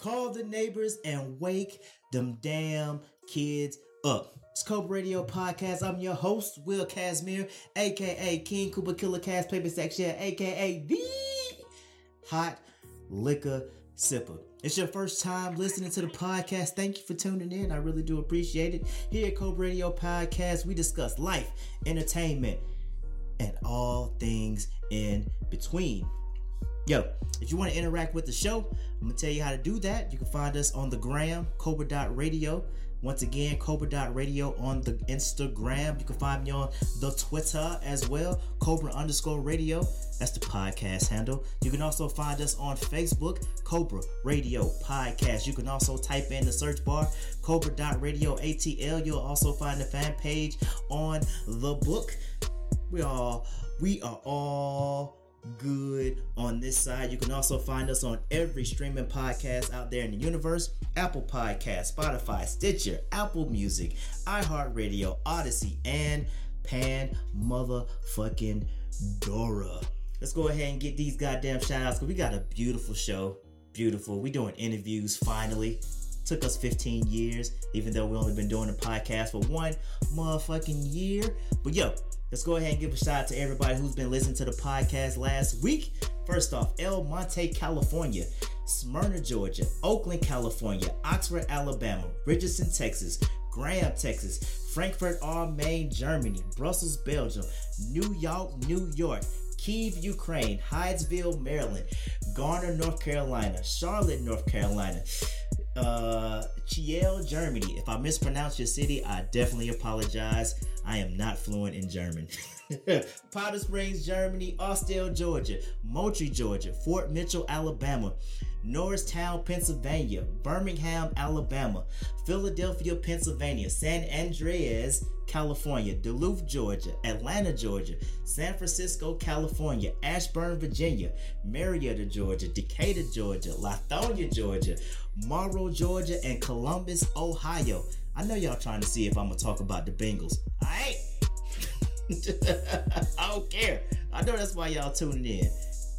Call the neighbors and wake them damn kids up. It's Cobra Radio Podcast. I'm your host, Will Casimir, aka King Cooper Killer Cast Paper Section, aka the Hot Liquor Sipper. It's your first time listening to the podcast. Thank you for tuning in. I really do appreciate it. Here at Cobra Radio Podcast, we discuss life, entertainment, and all things in between. Yo, if you want to interact with the show, I'm gonna tell you how to do that. You can find us on the gram, Cobra.radio. Once again, Cobra.radio on the Instagram. You can find me on the Twitter as well, Cobra underscore radio. That's the podcast handle. You can also find us on Facebook, Cobra Radio Podcast. You can also type in the search bar, Cobra.radio ATL. You'll also find the fan page on the book. We are we are all good on this side. You can also find us on every streaming podcast out there in the universe Apple Podcast, Spotify, Stitcher, Apple Music, iHeartRadio, Odyssey, and Pan Motherfucking Dora. Let's go ahead and get these goddamn shout outs because we got a beautiful show. Beautiful. We doing interviews finally. Took us 15 years, even though we only been doing the podcast for one motherfucking year. But yo, Let's go ahead and give a shout out to everybody who's been listening to the podcast last week. First off, El Monte, California, Smyrna, Georgia, Oakland, California, Oxford, Alabama, Richardson, Texas, Graham, Texas, Frankfurt on Main, Germany, Brussels, Belgium, New York, New York, Kiev, Ukraine, Hyattsville, Maryland, Garner, North Carolina, Charlotte, North Carolina, uh, Kiel, Germany. If I mispronounce your city, I definitely apologize. I am not fluent in German. Powder Springs, Germany, Austell, Georgia, Moultrie, Georgia, Fort Mitchell, Alabama, Norristown, Pennsylvania, Birmingham, Alabama, Philadelphia, Pennsylvania, San Andreas, California, Duluth, Georgia, Atlanta, Georgia, San Francisco, California, Ashburn, Virginia, Marietta, Georgia, Decatur, Georgia, Lithonia, Georgia, Morrow, Georgia, and Columbus, Ohio. I know y'all trying to see if I'm gonna talk about the Bengals. Alright? I don't care. I know that's why y'all tuning in.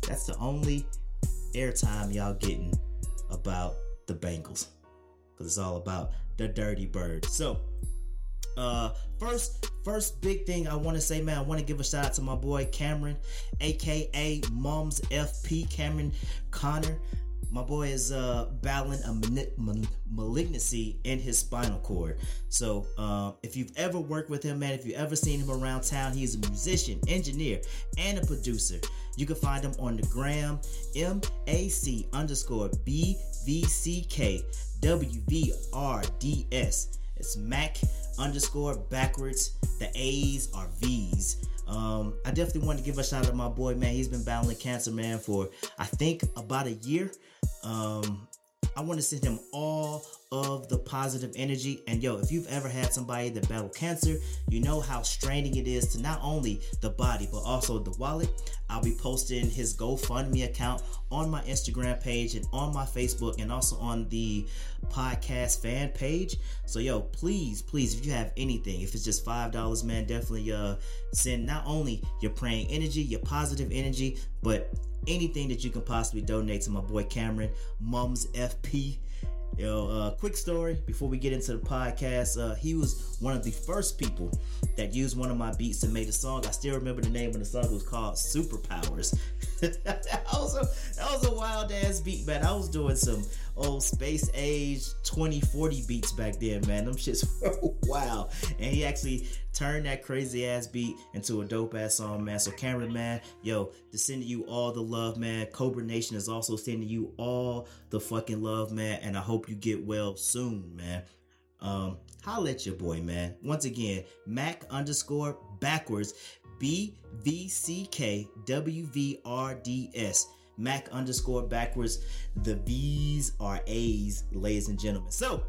That's the only airtime y'all getting about the Bengals. Cause it's all about the dirty bird. So uh first first big thing I want to say, man, I want to give a shout out to my boy Cameron, aka Mom's FP Cameron Connor my boy is uh, battling a malignancy in his spinal cord. So uh, if you've ever worked with him, man, if you've ever seen him around town, he's a musician, engineer, and a producer. You can find him on the gram, M A C underscore B V C K W V R D S. It's Mac underscore backwards. The A's are V's. Um, I definitely want to give a shout out to my boy, man. He's been battling cancer, man, for I think about a year. Um, I want to send him all of the positive energy. And yo, if you've ever had somebody that battled cancer, you know how straining it is to not only the body, but also the wallet. I'll be posting his GoFundMe account on my Instagram page and on my Facebook and also on the podcast fan page. So yo, please, please, if you have anything, if it's just five dollars, man, definitely uh send not only your praying energy, your positive energy, but anything that you can possibly donate to my boy Cameron, Mums FP. Yo, uh, quick story before we get into the podcast. Uh, he was one of the first people that used one of my beats to make a song. I still remember the name of the song. It was called Superpowers. that, was a, that was a wild ass beat, man. I was doing some old space age 2040 beats back then, man. Them shits wild. And he actually turned that crazy ass beat into a dope ass song, man. So Cameron, man, yo, to send you all the love, man. Cobra Nation is also sending you all the fucking love, man. And I hope you get well soon, man. Um, holla at your boy, man. Once again, Mac underscore backwards B V C K W V R D S. Mac underscore backwards. The V's are A's, ladies and gentlemen. So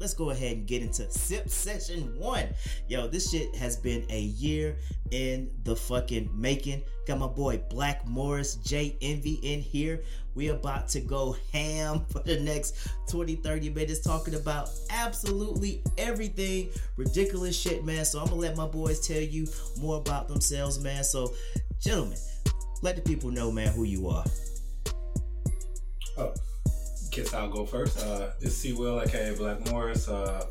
let's go ahead and get into sip session one. Yo, this shit has been a year in the fucking making. Got my boy Black Morris J Envy in here. We about to go ham for the next 20, 30 minutes talking about absolutely everything ridiculous shit, man. So I'm gonna let my boys tell you more about themselves, man. So, gentlemen, let the people know, man, who you are. Oh, guess I'll go first. Uh, it's C Will, aka Black Morris, uh,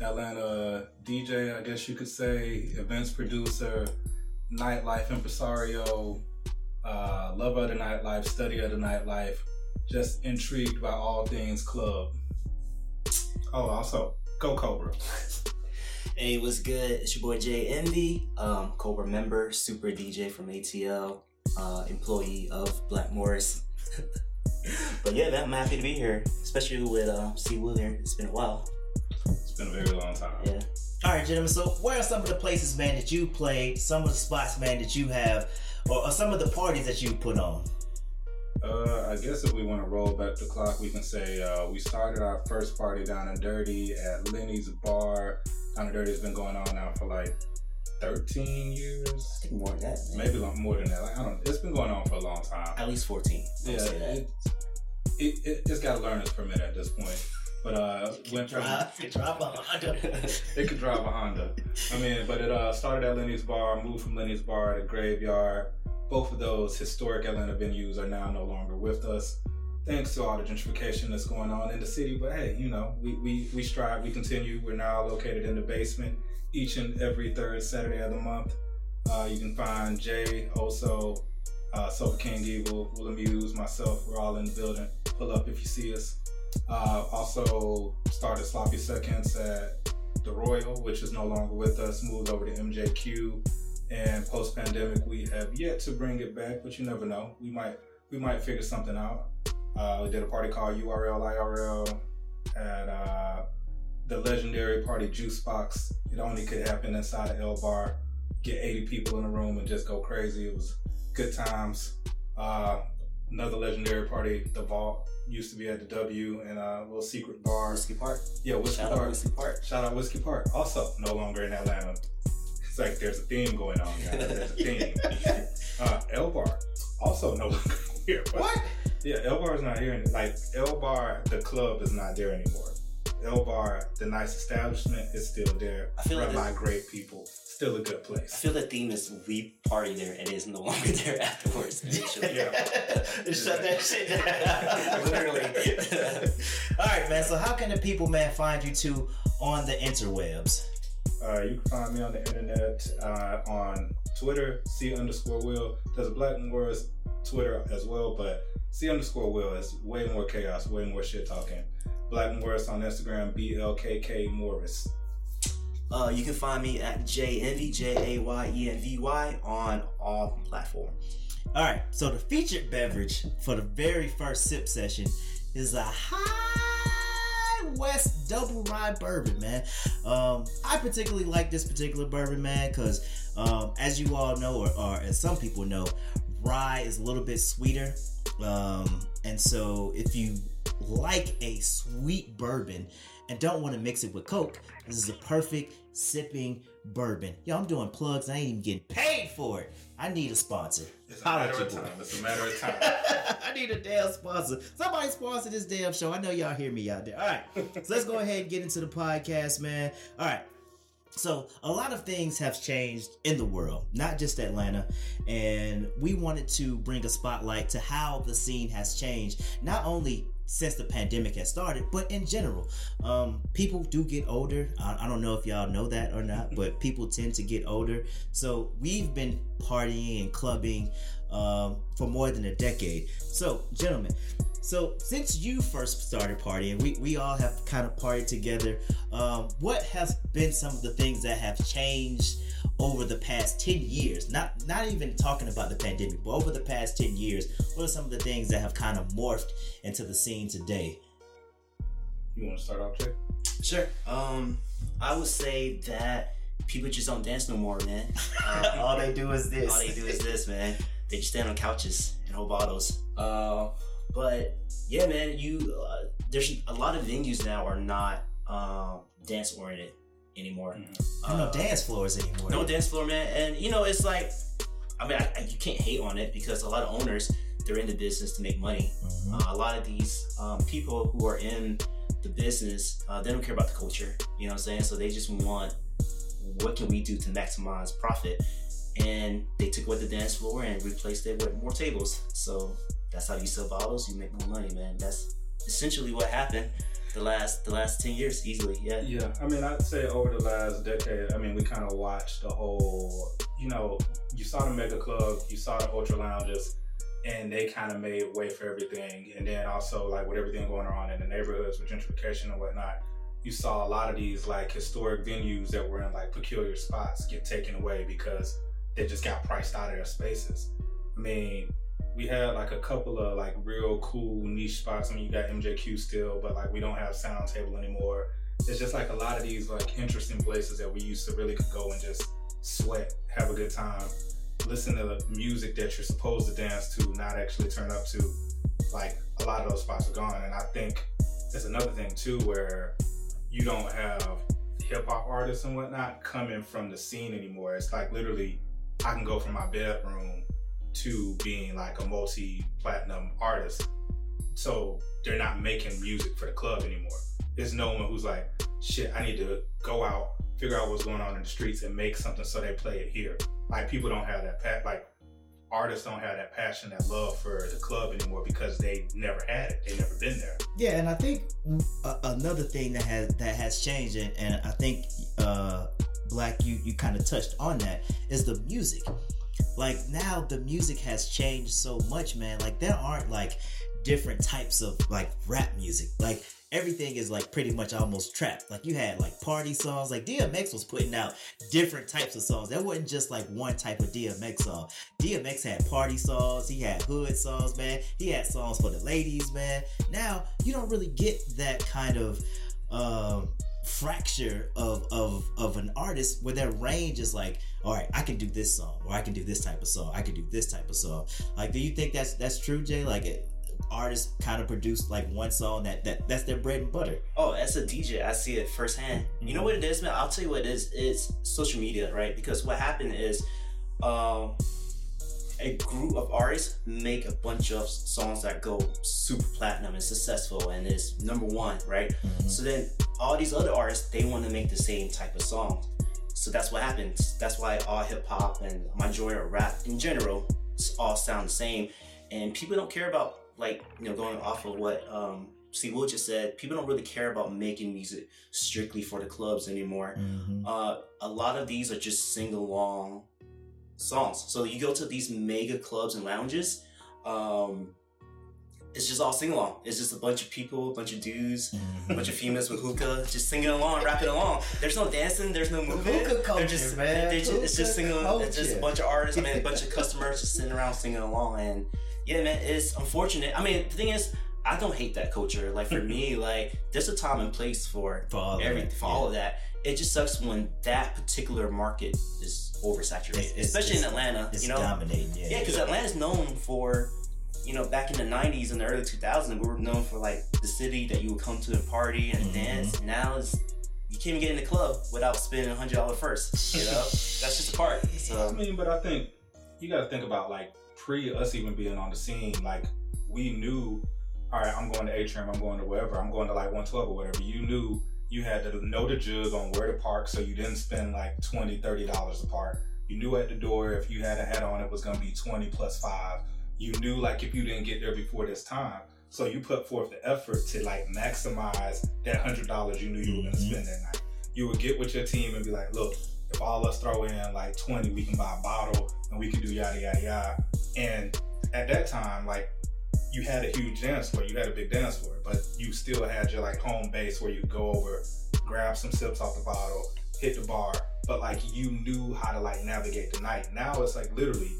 Atlanta DJ, I guess you could say, events producer, nightlife impresario, uh, lover of the nightlife, study of the nightlife, just intrigued by all things club. Oh, also, go Cobra. Hey, what's good? It's your boy Jay Envy, um, Cobra member, super DJ from ATL, uh, employee of Black Morris. but yeah, man, I'm happy to be here, especially with uh, C. Will here. It's been a while. It's been a very long time. Yeah. All right, gentlemen. So, where are some of the places, man, that you played? Some of the spots, man, that you have, or, or some of the parties that you put on? Uh, I guess if we want to roll back the clock, we can say uh, we started our first party down and dirty at Lenny's Bar. Down and dirty has been going on now for like 13 years, I think more than that. Man. maybe long, more than that. Like I don't. It's been going on for a long time. At least 14. I'll Yeah, it, it, it, it's got a learner's permit at this point. But uh, went from Drive, can drive a Honda. it could drive a Honda. I mean, but it uh, started at Lenny's Bar, moved from Lenny's Bar to Graveyard. Both of those historic Atlanta venues are now no longer with us, thanks to all the gentrification that's going on in the city. But hey, you know, we, we, we strive, we continue. We're now located in the basement each and every third Saturday of the month. Uh, you can find Jay, also, uh, Sofa King Evil, Will Amuse, myself. We're all in the building. Pull up if you see us. Uh, also started Sloppy Seconds at the Royal, which is no longer with us, moved over to MJQ. And post pandemic, we have yet to bring it back, but you never know. We might we might figure something out. Uh, we did a party called URL IRL at uh, the legendary party Juice Box. It only could happen inside of L Bar. Get 80 people in a room and just go crazy. It was good times. Uh, another legendary party, The Vault, used to be at the W and a little secret bar. Whiskey Park. Yeah, Whiskey Shout out Park. Whiskey Park. Shout out Whiskey Park. Also, no longer in Atlanta. It's like there's a theme going on, guys. There's a theme. uh, L Bar, also no longer here. but- What? Yeah, L Bar is not here. any- Like L Bar, the club is not there anymore. L Bar, the nice establishment, is still there. I feel like run by great people. Still a good place. I place. feel the theme is we party there and it is no longer there afterwards. Actually. Yeah. Shut that shit down. Literally. All right, man. So, how can the people, man, find you two on the interwebs? Uh, you can find me on the internet uh, on Twitter, C underscore Will. There's a Black Morris Twitter as well, but C underscore Will is way more chaos, way more shit talking. Black Morris on Instagram, B L K K Morris. Uh, you can find me at JNVy, J A Y E N V Y, on all platforms. All right. So, the featured beverage for the very first sip session is a High West Double Rye Bourbon, man. Um, I particularly like this particular bourbon, man, because um, as you all know, or, or as some people know, rye is a little bit sweeter. Um, and so, if you like a sweet bourbon and don't want to mix it with Coke, this is a perfect sipping bourbon. Yo, I'm doing plugs. I ain't even getting paid for it. I need a sponsor. It's a matter of time. It's a matter of time. I need a damn sponsor. Somebody sponsor this damn show. I know y'all hear me out there. All right. So let's go ahead and get into the podcast, man. All right. So a lot of things have changed in the world, not just Atlanta, and we wanted to bring a spotlight to how the scene has changed, not only since the pandemic has started, but in general. Um, people do get older. I, I don't know if y'all know that or not, but people tend to get older. So we've been partying and clubbing um, for more than a decade. So, gentlemen, so since you first started partying, we, we all have kind of partied together. Um, what has been some of the things that have changed over the past 10 years? Not not even talking about the pandemic, but over the past 10 years, what are some of the things that have kind of morphed into the scene today? You want to start off, Jay? Sure. Um, I would say that people just don't dance no more, man. Uh, all they do is this. all they do is this, man. They just stand on couches and hold bottles. Uh, but yeah, man, you uh, there's a lot of venues now are not um, dance oriented anymore. There are no Uh, dance floors anymore. no dance floor, man. And you know, it's like, I mean, I, I, you can't hate on it because a lot of owners they're in the business to make money. Mhm. Uh, a lot of these um, people who are in the business, uh, they don't care about the culture. You know what I'm saying? So they just want what can we do to maximize profit, and they took away the dance floor and replaced it with more tables. So that's how you sell bottles. You make more money, man. That's essentially what happened the last the last ten years easily. Yeah. Yeah, I mean, I'd say over the last decade, I mean, we kind of watched the whole. You know, you saw the mega club, you saw the ultra lounges, and they kind of made way for everything. And then also, like with everything going on in the neighborhoods with gentrification and whatnot, you saw a lot of these like historic venues that were in like peculiar spots get taken away because they just got priced out of their spaces. I mean, we had like a couple of like real cool niche spots. I mean, you got MJQ still, but like we don't have Sound Table anymore. It's just like a lot of these like interesting places that we used to really could go and just sweat, have a good time, listen to the music that you're supposed to dance to, not actually turn up to. Like a lot of those spots are gone, and I think there's another thing too where you don't have hip hop artists and whatnot coming from the scene anymore. It's like literally, I can go from my bedroom to being like a multi platinum artist. So they're not making music for the club anymore. There's no one who's like, shit, I need to go out, figure out what's going on in the streets and make something so they play it here. Like people don't have that pat like artists don't have that passion, that love for the club anymore because they never had it. They never been there. Yeah, and I think another thing that has that has changed, and, and I think uh, Black, you you kind of touched on that, is the music. Like now, the music has changed so much, man. Like there aren't like different types of like rap music. Like everything is like pretty much almost trap. Like you had like party songs. Like DMX was putting out different types of songs. That wasn't just like one type of DMX song. DMX had party songs. He had hood songs, man. He had songs for the ladies, man. Now you don't really get that kind of um, fracture of of of an artist where their range is like, all right, I can do this song, or I can do this type of song. I can do this type of song. Like, do you think that's that's true, Jay? Like. It, artists kind of produce like one song that, that that's their bread and butter. Oh, as a DJ, I see it firsthand. Mm-hmm. You know what it is, man? I'll tell you what it is. It's social media, right? Because what happened is, um, a group of artists make a bunch of songs that go super platinum and successful and is number one, right? Mm-hmm. So then all these other artists they want to make the same type of song. So that's what happens. That's why all hip hop and majority of rap in general all sound the same, and people don't care about like you know going off of what um see Will just said, people don't really care about making music strictly for the clubs anymore. Mm-hmm. Uh, a lot of these are just sing along songs. So you go to these mega clubs and lounges. Um, it's just all sing along. It's just a bunch of people, a bunch of dudes, mm-hmm. a bunch of females with hookah, just singing along, rapping along. There's no dancing, there's no moving. Hookah culture, just, man. Just, it's just singing. Culture. It's just a bunch of artists, man, a bunch of customers just sitting around singing along, and yeah, man, it's unfortunate. I mean, the thing is, I don't hate that culture. Like for me, like there's a time and place for, for all every for yeah. all of that. It just sucks when that particular market is oversaturated, It's- especially it's- in Atlanta. It's You know, dominating. Yeah, yeah, because Atlanta's known for, you know, back in the '90s and the early 2000s, we were known for like the city that you would come to and party and Mhm. dance. Now it's you can't even get in the club without spending a hundred dollars first. You know, that's just a part. I mean, but I think you got to think about like pre us even being on the scene. Like we knew, all right, I'm going to Atrium, I'm going to wherever, I'm going to like 112 or whatever. You knew you had to know the jug on where to park, so you didn't spend like 20 30 dollars a park. You knew at the door if you had a hat on, it was going to be 20 plus five. You knew like if you didn't get there before this time. So you put forth the effort to like maximize that hundred dollars you knew you were going to Mhm. spend that night. You would get with your team and be like, look, if all us throw in like 20, we can buy a bottle and we can do yada yada yada. And at that time, like you had a huge dance floor, you had a big dance floor, but you still had your like home base where you go over, grab some sips off the bottle, hit the bar, but like you knew how to like navigate the night. Now it's like literally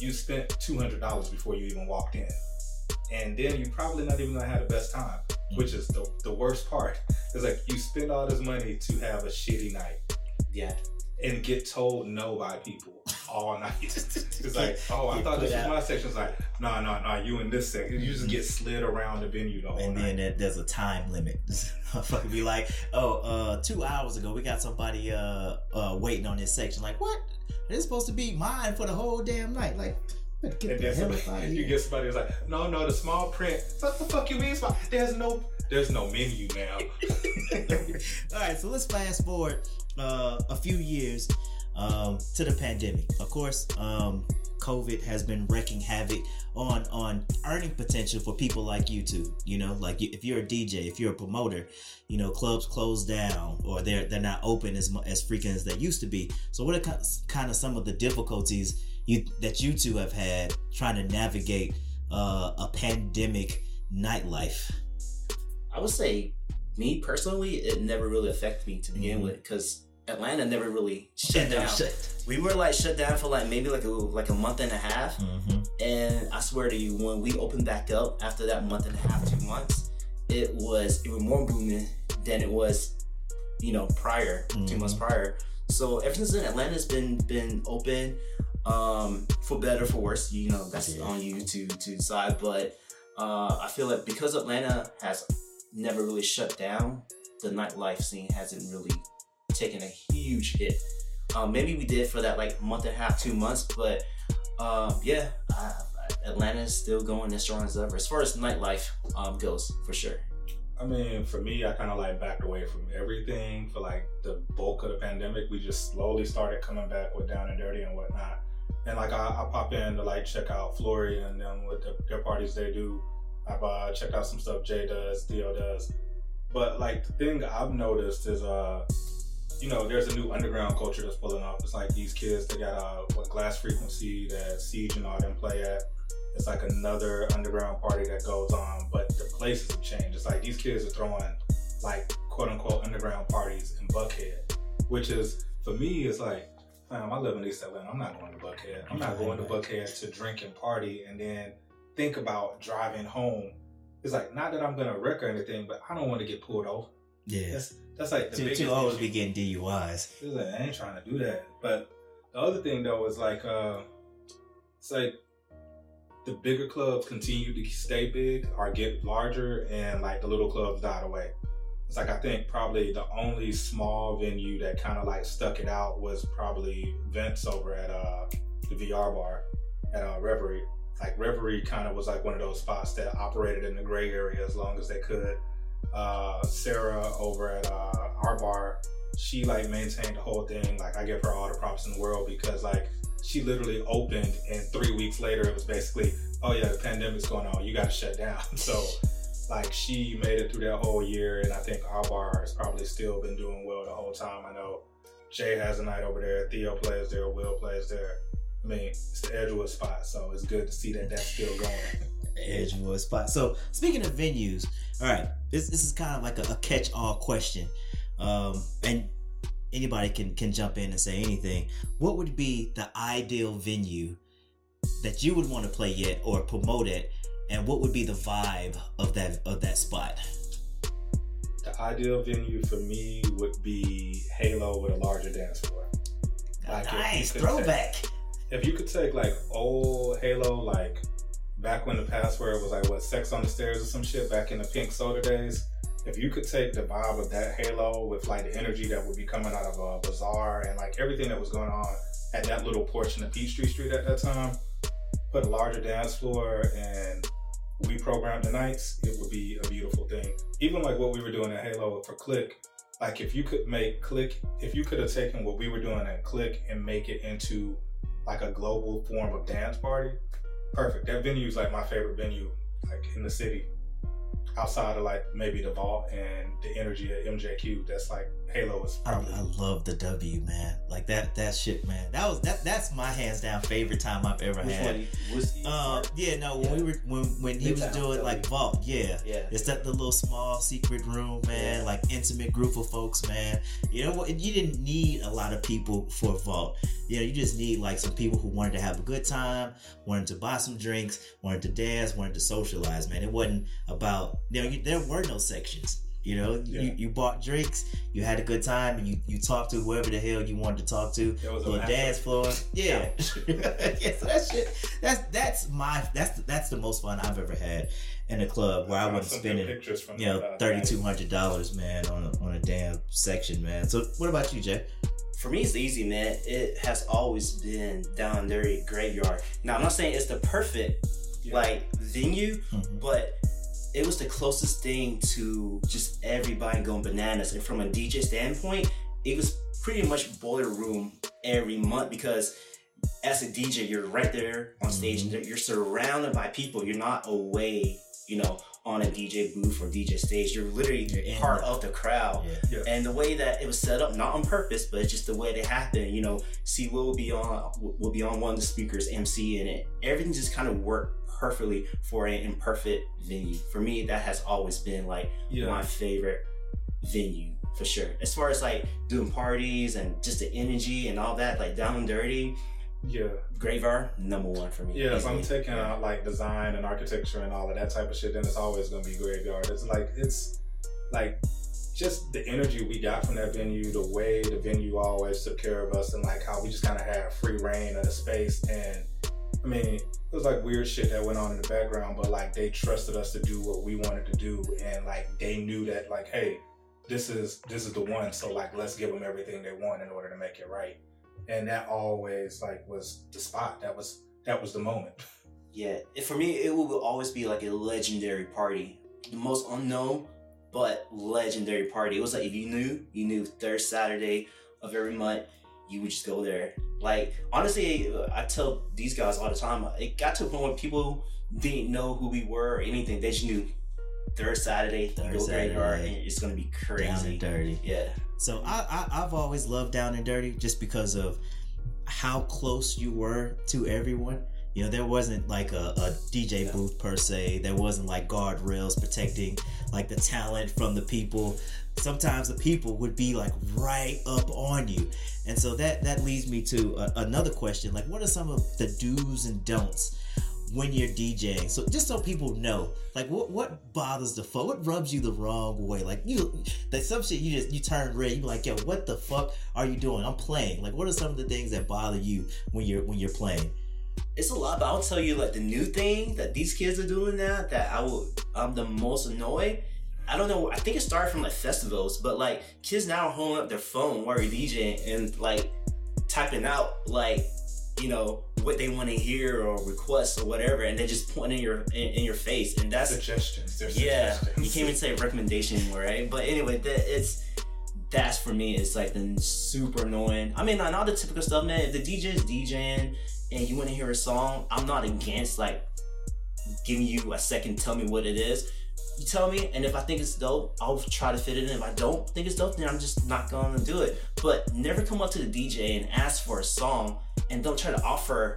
you spent two hundred dollars before you even walked in. And then you're probably not even gonna have the best time, which is the, the worst part. It's like you spend all this money to have a shitty night yeah, and get told no by people all night. It's like, oh, I thought this put was my section. It's like, no, no, no, you in this section. You just get slid around the venue the whole and night. then there's a time limit. Fucking be like, oh, uh, two hours ago we got somebody uh uh waiting on this section. Like, what? It's supposed to be mine for the whole damn night. Like, get and the hell somebody, out you get somebody who's like, no, no, the small print. What the fuck you mean small? There's no, there's no menu now. All right, so let's fast forward uh, a few years. Um, to the pandemic. Of course, um, COVID has been wreaking havoc on on earning potential for people like you two. You know, like if you're a DJ, if you're a promoter, you know, clubs close down or they're they're not open as as frequent as they used to be. So, what are kind of some of the difficulties you that you two have had trying to navigate uh, a pandemic nightlife? I would say, me personally, it never really affected me to begin Mhm. with because Atlanta never really shut down. shut. We were like shut down for like maybe like a like a month and a half, Mhm. and I swear to you, when we opened back up after that month and a half, two months, it was even more booming than it was, you know, prior two Mhm. months prior. So ever since then, Atlanta's been been open, um, for better for worse. You know, that's Yeah. on you to to decide. But uh, I feel like because Atlanta has never really shut down, the nightlife scene hasn't really taken a huge hit. Um, maybe we did for that like month and a half, two months, but um, yeah, I, Atlanta is still going as strong as ever as far as nightlife um, goes, for sure. I mean, for me, I kind of like backed away from everything for like the bulk of the pandemic. We just slowly started coming back with Down and Dirty and whatnot. And like I, I pop in to like check out Flory and them with the, their parties they do. I've uh, checked out some stuff Jay does, Theo does. But like the thing I've noticed is, uh, you know, there's a new underground culture that's pulling up. It's like these kids, they got uh, what Glass Frequency that Siege and all them play at. It's like another underground party that goes on, but the places have changed. It's like these kids are throwing like quote unquote underground parties in Buckhead, which is for me, it's like, fam, I live in East Atlanta. I'm not going to Buckhead. I'm not going to Buckhead to drink and party and then think about driving home. It's like not that I'm gonna wreck or anything, but I don't want to get pulled over. Yeah, That's that's like the too, biggest too old to issue. be getting DUIs. It's like, I ain't trying to do that. But the other thing though is like, uh, it's like the bigger clubs continue to stay big or get larger, and like the little clubs died away. It's like I think probably the only small venue that kind of like stuck it out was probably Vince over at uh, the VR bar at uh, Reverie. Like Reverie kind of was like one of those spots that operated in the gray area as long as they could. Uh, Sarah over at uh, our bar, she like maintained the whole thing. Like I give her all the props in the world because like she literally opened and three weeks later it was basically, oh yeah, the pandemic's going on, you got to shut down. So like she made it through that whole year, and I think our bar has probably still been doing well the whole time. I know Jay has a night over there, Theo plays there, Will plays there. I mean, it's the Edgewood spot, so it's good to see that that's still going. Edgewood spot. So speaking of venues, all right, this this is kind of like a, a catch-all question, um, and anybody can can jump in and say anything. What would be the ideal venue that you would want to play at or promote it, and what would be the vibe of that of that spot? The ideal venue for me would be Halo with a larger dance floor. Like, if nice could throwback. If you could take like old Halo, like back when the password was like what Sex on the Stairs or some shit back in the pink soda days. If you could take the vibe of that Halo with like the energy that would be coming out of a bazaar and like everything that was going on at that little portion of Peachtree Street at that time, put a larger dance floor and we programmed the nights, it would be a beautiful thing. Even like what we were doing at Halo for Click, like if you could make Click, if you could have taken what we were doing at Click and make it into like a global form of dance party, perfect. That venue is like my favorite venue, like in the city. Outside of like maybe the vault and the energy at MJQ, that's like Halo is I, probably I love the W man, like that that shit man. That was that that's my hands down favorite time I've ever Which had. one? Was he? Um, yeah, no, when Yeah. we were when when he was Midtown, doing like W. vault, yeah. yeah. It's that the little small secret room, man, Yeah. like intimate group of folks, man. You know what? You didn't need a lot of people for vault. You know, you just need like some people who wanted to have a good time, wanted to buy some drinks, wanted to dance, wanted to socialize, man. It wasn't about you know, you, there were no sections. You know, Yeah. you, you bought drinks, you had a good time, and you, you talked to whoever the hell you wanted to talk to. There was a Little dance floor, yeah, yeah. So that shit, that's that's my that's that's the most fun I've ever had in a club where I found wasn't some spending from you know uh, thirty two hundred dollars, man, on a, on a damn section, man. So what about you, Jay? For me, it's easy, man. It has always been down and dirty graveyard. Now, I'm not saying it's the perfect Yeah. like venue, Mhm. but it was the closest thing to just everybody going bananas. And from a DJ standpoint, it was pretty much boiler room every month because as a DJ, you're right there on stage Mm-hmm. and you're surrounded by people. You're not away, you know, on a DJ booth or DJ stage. You're literally You're part of the crowd. Yeah. Yeah. And the way that it was set up, not on purpose, but it's just the way it happened. You know, C will be on will be on one of the speakers, MC in it. Everything just kind of worked perfectly for an imperfect venue. For me, that has always been like Yeah. my favorite venue for sure. As far as like doing parties and just the energy and all that, like down and dirty, Yeah. Graveyard number one for me. Yeah, if I'm easily. taking out like design and architecture and all of that type of shit, then it's always gonna be graveyard. It's like it's like just the energy we got from that venue, the way the venue always took care of us, and like how we just kind of had free reign of the space. And I mean, it was like weird shit that went on in the background, but like they trusted us to do what we wanted to do, and like they knew that like, hey, this is this is the one. So like, let's give them everything they want in order to make it right. And that always like was the spot. That was that was the moment. Yeah, for me, it will always be like a legendary party. The most unknown, but legendary party. It was like if you knew, you knew third Saturday of every month, you would just go there. Like, honestly, I tell these guys all the time, it got to a point where people didn't know who we were or anything. They just knew third Saturday, Third you go graveyard, Saturday. and it's going to be Down crazy. and dirty. Yeah. So I, I I've always loved Down and Dirty just because of how close you were to everyone. You know, there wasn't like a, a DJ Yeah. booth per se. There wasn't like guardrails protecting like the talent from the people. Sometimes the people would be like right up on you, and so that that leads me to a, another question: like, what are some of the do's and don'ts when you're DJing? So just so people know, like, what what bothers the fuck? What rubs you the wrong way? Like you, that some shit you just you turn red. You be like, yo, what the fuck are you doing? I'm playing. Like, what are some of the things that bother you when you're when you're playing? It's a lot, but I'll tell you like the new thing that these kids are doing now that I will I'm the most annoyed. I don't know. I think it started from like festivals, but like kids now are holding up their phone while you're DJing and like typing out like you know what they want to hear or request or whatever, and they just pointing in your in, in your face, and that's suggestions. Yeah. suggestions. You can't even say recommendation anymore, right? But anyway, that it's that's for me. It's like the super annoying. I mean, not all the typical stuff, man. If the DJ is DJing and you want to hear a song, I'm not against like giving you a second. Tell me what it is. You tell me, and if I think it's dope, I'll try to fit it in. If I don't think it's dope, then I'm just not gonna do it. But never come up to the DJ and ask for a song, and don't try to offer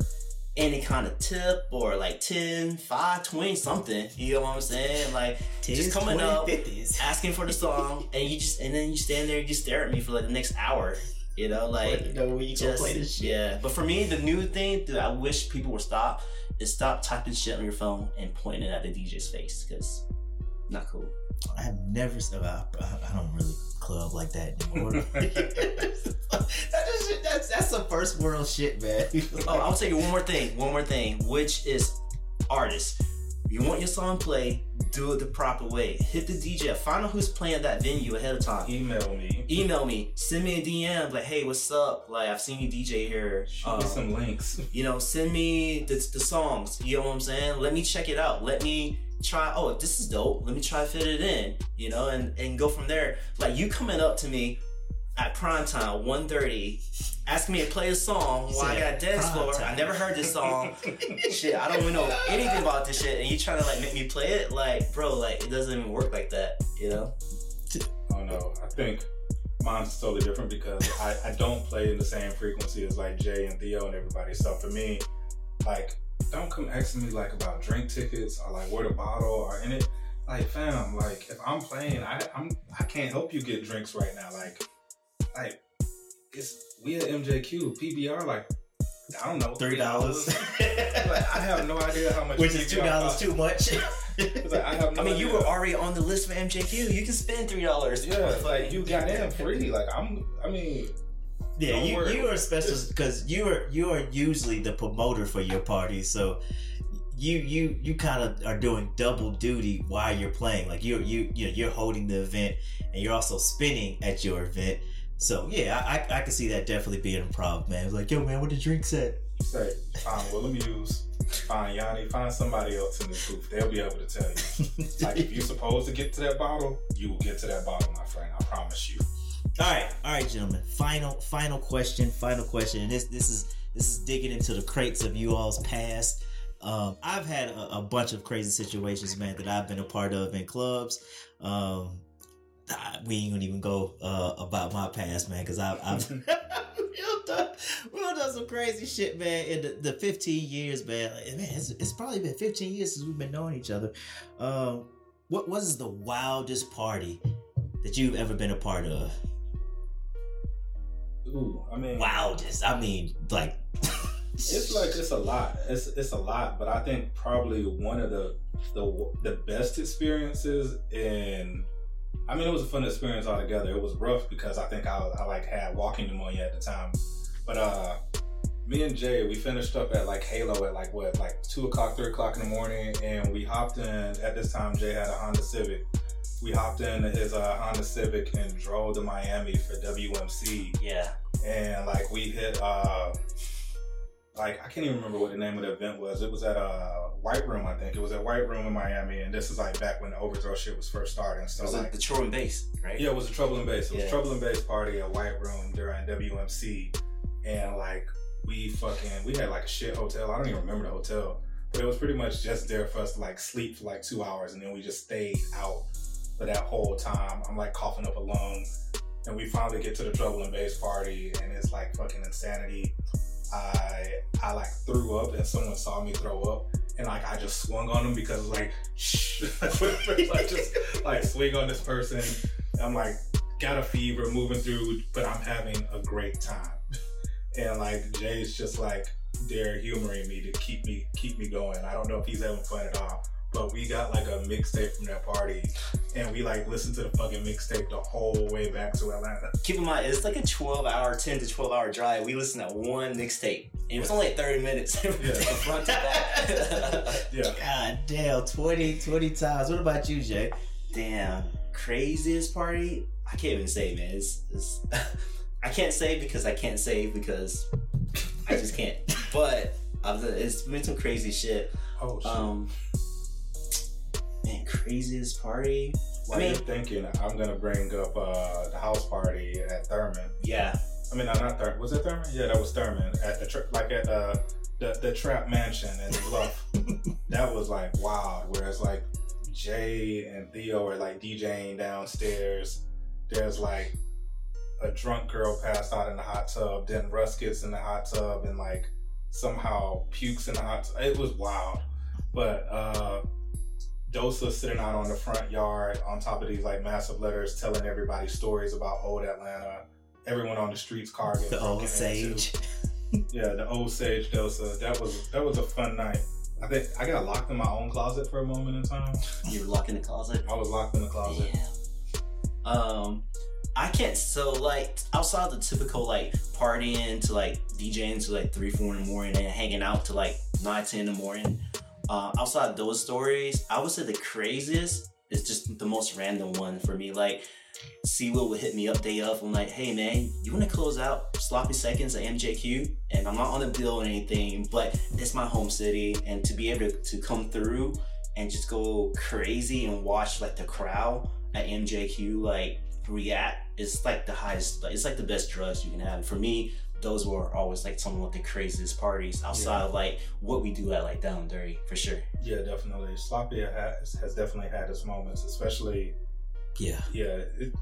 any kind of tip or like 10, 5, 20, something. You know what I'm saying? Like just coming up, 50s. asking for the song, and you just and then you stand there and you stare at me for like the next hour. You know, like you gonna just play this shit. yeah. But for me, the new thing that I wish people would stop is stop typing shit on your phone and pointing it at the DJ's face because not cool. I have never. said uh, I, I don't really club like that anymore. that is, that's that's some first world shit, man. Oh, I'll tell you one more thing. One more thing, which is artists. You want your song played, do it the proper way. Hit the DJ. Find out who's playing that venue ahead of time. Email me. Email me. Send me a DM. Like, hey, what's up? Like, I've seen you DJ here. Shoot Um, me some links. you know, send me the, the songs. You know what I'm saying? Let me check it out. Let me try. Oh, this is dope. Let me try to fit it in. You know, and and go from there. Like you coming up to me at prime time, 1.30, asking me to play a song while I got a dance prime floor. I never heard this song. shit, I don't even know anything about this shit, and you trying to like make me play it? Like, bro, like it doesn't even work like that. You know? Oh no, I think mine's totally different because I, I don't play in the same frequency as like Jay and Theo and everybody. So for me, like, don't come asking me like about drink tickets or like where the bottle or in it. Like, fam, like if I'm playing, I I'm I can't help you get drinks right now. Like, like it's we at MJQ PBR like I don't know Three dollars, like, I have no idea how much. which is two dollars too much. Like, I have no I mean, you were already on the list for MJQ. You can spend three dollars. Yeah, it's like you got in free. Like I'm. I mean, Yeah, you, worry. you are special because you are you are usually the promoter for your party, so you you you kind of are doing double duty while you're playing. Like you you you know, you're holding the event and you're also spinning at your event. So yeah, I I, can see that definitely being a problem, man. It's like, yo, man, what the drinks at? say, let me use. Find Yanni. Find somebody else in the booth. They'll be able to tell you. Like if you're supposed to get to that bottle, you will get to that bottle, my friend. I promise you. All right, all right, gentlemen. Final, final question. Final question. And this, this is this is digging into the crates of you all's past. Um, I've had a, a bunch of crazy situations, man, that I've been a part of in clubs. Um, I- we ain't gonna even go uh, about my past, man, because I've, I've done done, we done done some crazy shit, man. In the, the 15 years, man, Like, man, it's, it's probably been 15 years since we've been knowing each other. Um, what was the wildest party that you've ever been a part of? Ooh, I mean, Wildest, I mean, like It's like it's a lot. It's it's a lot, but I think probably one of the the the best experiences in. I mean, it was a fun experience altogether. It was rough because I think I, I like had walking pneumonia at the time, but uh, me and Jay we finished up at like Halo at like what like two o'clock, three o'clock in the morning, and we hopped in. At this time, Jay had a Honda Civic. We hopped in his uh, Honda Civic and drove to Miami for WMC Yeah. and like we hit uh like I can't even remember what the name of the event was. It was at uh White Room, I think. It was at White Room in Miami, and this is like back when the overthrow shit was first starting. So It was like, the Troy base, right? yeah, it was a Trouble and Bass. It was Yeah. Trouble and Bass party at White Room during WMC, and like we fucking we had like a shit hotel. I don't even remember the hotel, but it was pretty much just there for us to like sleep for like two hours, and then we just stayed out for that whole time. I'm like coughing up a lung, and we finally get to the Trouble and Bass party, and it's like fucking insanity. I I like threw up, and someone saw me throw up, and like I just swung on them because like shh, like just like swing on this person. I'm like got a fever, moving through, but I'm having a great time. And like Jay's just like there humoring me to keep me keep me going. I don't know if he's having fun at all. But we got like a mixtape from that party and we like listened to the fucking mixtape the whole way back to Atlanta. Keep in mind, it's like a 12 hour, 10 to 12 hour drive. We listened to one mixtape. And it was only like 30 minutes from front to back. Yeah. God damn, 20, 20 times. What about you, Jay? Damn. Craziest party? I can't even say, man. It's, it's I can't say because I can't say because I just can't. But I've, it's been some crazy shit. Oh shit. Um, craziest party? While I mean- you're thinking, I'm gonna bring up uh, the house party at Thurman. Yeah. I mean, no, not Thurman. Was it Thurman? Yeah, that was Thurman at the tra- like at the the, the Trap Mansion in Bluff. that was like wild. Whereas like Jay and Theo are like DJing downstairs. There's like a drunk girl passed out in the hot tub. Then Russ gets in the hot tub and like somehow pukes in the hot tub. It was wild. But uh Dosa sitting out on the front yard on top of these like massive letters telling everybody stories about old Atlanta. Everyone on the streets car The old sage. Yeah, the old sage Dosa. That was that was a fun night. I think I got locked in my own closet for a moment in time. You were locked in the closet? I was locked in the closet. Yeah. Um, I can't. So like outside the typical like partying to like DJing to like three, four in the morning and hanging out to like nine, ten in the morning. Uh, outside those stories, I would say the craziest is just the most random one for me. Like, Will would hit me up day of. I'm like, hey man, you want to close out sloppy seconds at MJQ? And I'm not on the bill or anything, but it's my home city, and to be able to, to come through and just go crazy and watch like the crowd at MJQ like react is like the highest. It's like the best drugs you can have. For me, those were always like some of the craziest parties outside of like what we do at like Down and Dirty for sure. Yeah, definitely. Sloppy has, has definitely had its moments, especially Yeah. yeah it,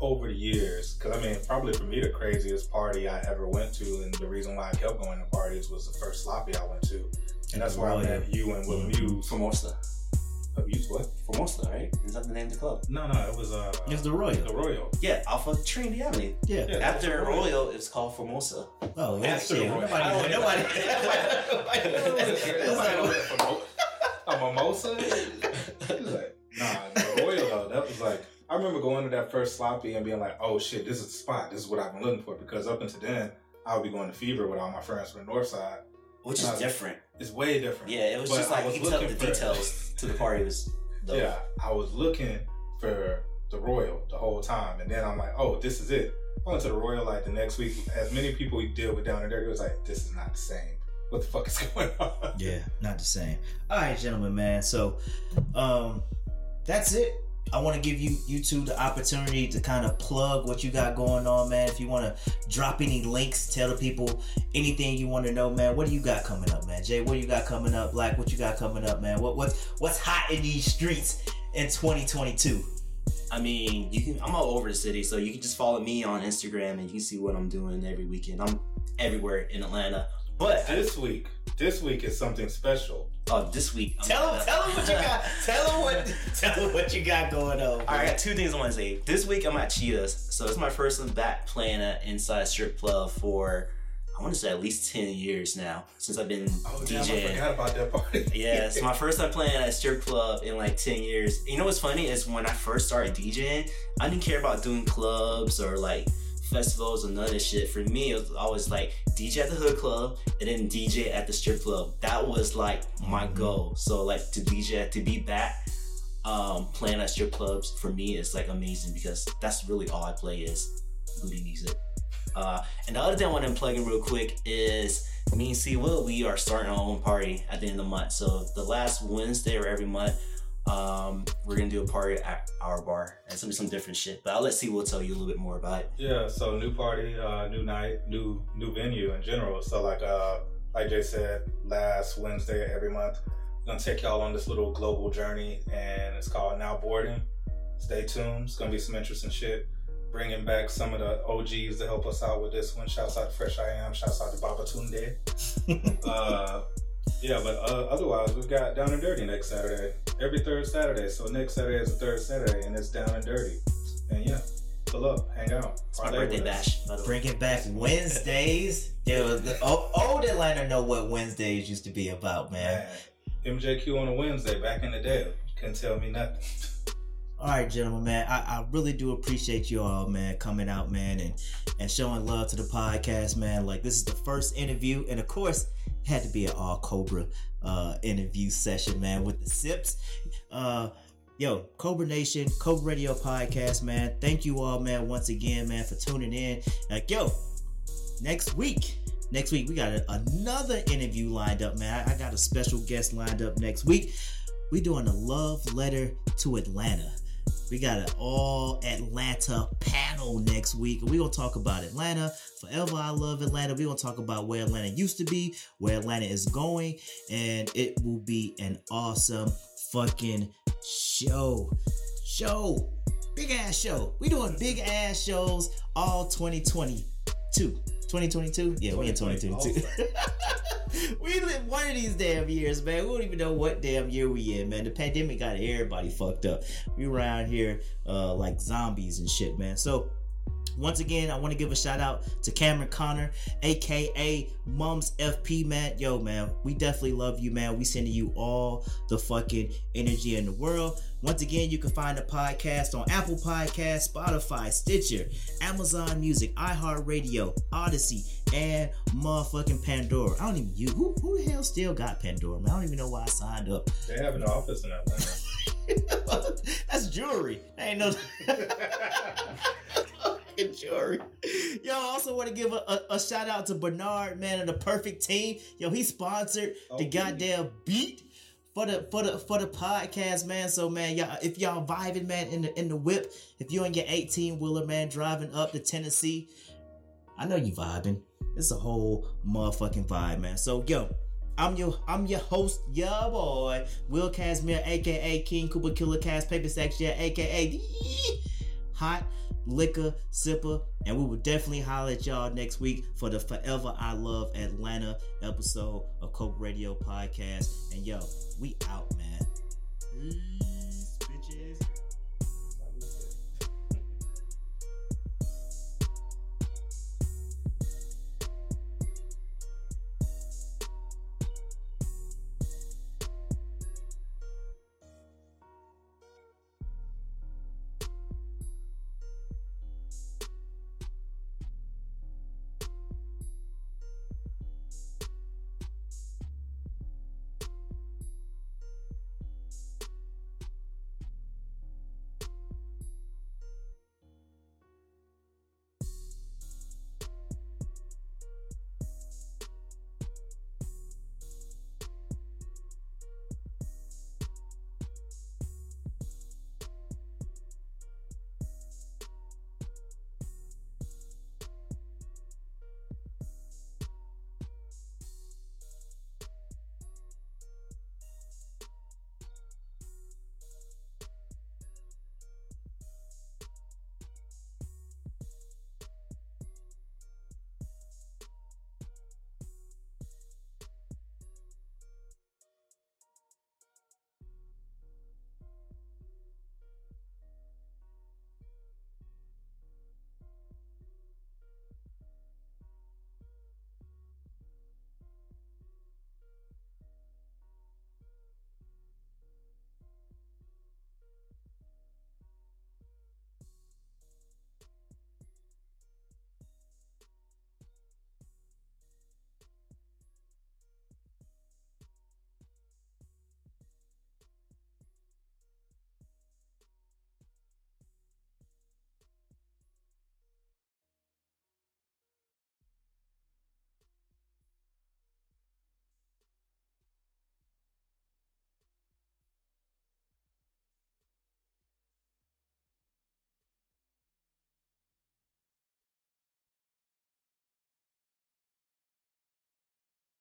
over the years. Because I mean, probably for me, the craziest party I ever went to, and the reason why I kept going to parties was the first sloppy I went to, and that's where I met you and Will Mhm. Muse. Formosa. Oh, Muse what? Formosa, right? Is that the name of the club? No, no, it was uh, It was the Royal. the Royal. Yeah, off of Trinity Avenue. Yeah. Yeah, After Royal. Royal, it's called Formosa. Oh, yeah. After shit. the Royal. Nobody, I don't nobody, know. nobody, Nobody went for a mimosa. He like, nah, the Royal though. That was like. I remember going to that first sloppy and being like, "Oh shit, this is the spot. This is what I've been looking for." Because up until then, I would be going to Fever with all my friends from the North Side. Which is different. It's way different. Yeah, it was But just like was you tell the for- details to the party was dope. Yeah, I was looking for the Royal the whole time, and then I'm like, "Oh, this is it." I went to the Royal like the next week. As many people we deal with down there, it was like, "This is not the same. What the fuck is going on?" Yeah, not the same. All right, gentlemen, man. So, um, that's it. I want to give you you two the opportunity to kind of plug what you got going on, man. If you want to drop any links, tell the people anything you want to know, man. What do you got coming up, man? Jay, what you got coming up? Black, what you got coming up, man? What what what's hot in these streets in 2022? I mean, you can. I'm all over the city, so you can just follow me on Instagram and you can see what I'm doing every weekend. I'm everywhere in Atlanta, but This week, this week is something special. Oh, this week, I'm Tell them, gonna- tell them what you got. tell them what, tell them what you got going on. I got two things I want to say. This week I'm at Cheetahs, so it's my first time back playing at Inside Strip Club for I want to say at least ten years now since I've been Oh damn, I forgot about that party. Yeah, it's my first time playing at a strip club in like 10 years. You know what's funny is when I first started DJing, I didn't care about doing clubs or like festivals of this shit. For me, it was always like DJ at the hood club and then DJ at the strip club. That was like my Mhm. goal. So like to DJ, to be back um, playing at strip clubs for me is like amazing because that's really all I play is booty music. Uh, and the other thing I want to plug in real quick is me and C Will, we are starting our own party at the end of the month. So the last Wednesday or every month, um, we're gonna do a party at our bar. And it's gonna be some different shit. But I'll let C Will tell you a little bit more about it. Yeah, so new party, uh, new night, new new venue in general. So like uh like Jay said, last Wednesday every month, we're gonna take y'all on this little global journey and it's called Now Boarding. Stay tuned. It's gonna be some interesting shit. Bringing back some of the OGs to help us out with this one. Shouts out to Fresh I Am. Shouts out to Baba Tunde. uh, yeah, but uh, otherwise, we've got Down and Dirty next Saturday. Every third Saturday. So next Saturday is the third Saturday, and it's Down and Dirty. And yeah, pull up, hang out. It's my birthday bash. Way. Bringing back Wednesdays. Yo, the o- old Atlanta know what Wednesdays used to be about, man. Man, MJQ on a Wednesday back in the day. You couldn't tell me nothing. All right, gentlemen, man. I, I really do appreciate you all, man, coming out, man, and and showing love to the podcast, man. Like this is the first interview, and of course, had to be an all Cobra uh interview session, man, with the sips. Uh Yo, Cobra Nation, Cobra Radio Podcast, man. Thank you all, man, once again, man, for tuning in. Like, yo, next week, next week we got a, another interview lined up, man. I, I got a special guest lined up next week. We doing a love letter to Atlanta. We got an all Atlanta panel next week. and we gonna talk about Atlanta. Forever I love Atlanta. We're gonna talk about where Atlanta used to be, where Atlanta is going, and it will be an awesome fucking show. Show. Big ass show. We doing big ass shows all 2022. 2022? Yeah, we in 2022. we live one of these damn years, man. We don't even know what damn year we in, man. The pandemic got everybody fucked up. We around here uh, like zombies and shit, man. So once again, I want to give a shout out to Cameron Connor, aka Mums FP, man. Yo, man, we definitely love you, man. We sending you all the fucking energy in the world. Once again, you can find the podcast on Apple Podcast, Spotify, Stitcher, Amazon Music, iHeartRadio, Odyssey, and motherfucking Pandora. I don't even use who, who the hell still got Pandora, man. I don't even know why I signed up. They have an office in Atlanta. That's jewelry. That ain't no fucking jewelry. Yo, I also want to give a, a, a shout out to Bernard, man, and the perfect team. Yo, he sponsored the Oh, goddamn beat for the for the for the podcast, man. So man, y'all if y'all vibing, man, in the in the whip, if you on your 18 wheeler, man, driving up to Tennessee, I know you vibing. It's a whole motherfucking vibe, man. So yo, I'm your I'm your host, your boy, Will Casimir, aka King Cooper Killer Cast Paper Stacks, yeah, aka Hot Liquor Sipper. And we will definitely holler at y'all next week for the Forever I Love Atlanta episode of Coke Radio Podcast. And yo, we out, man.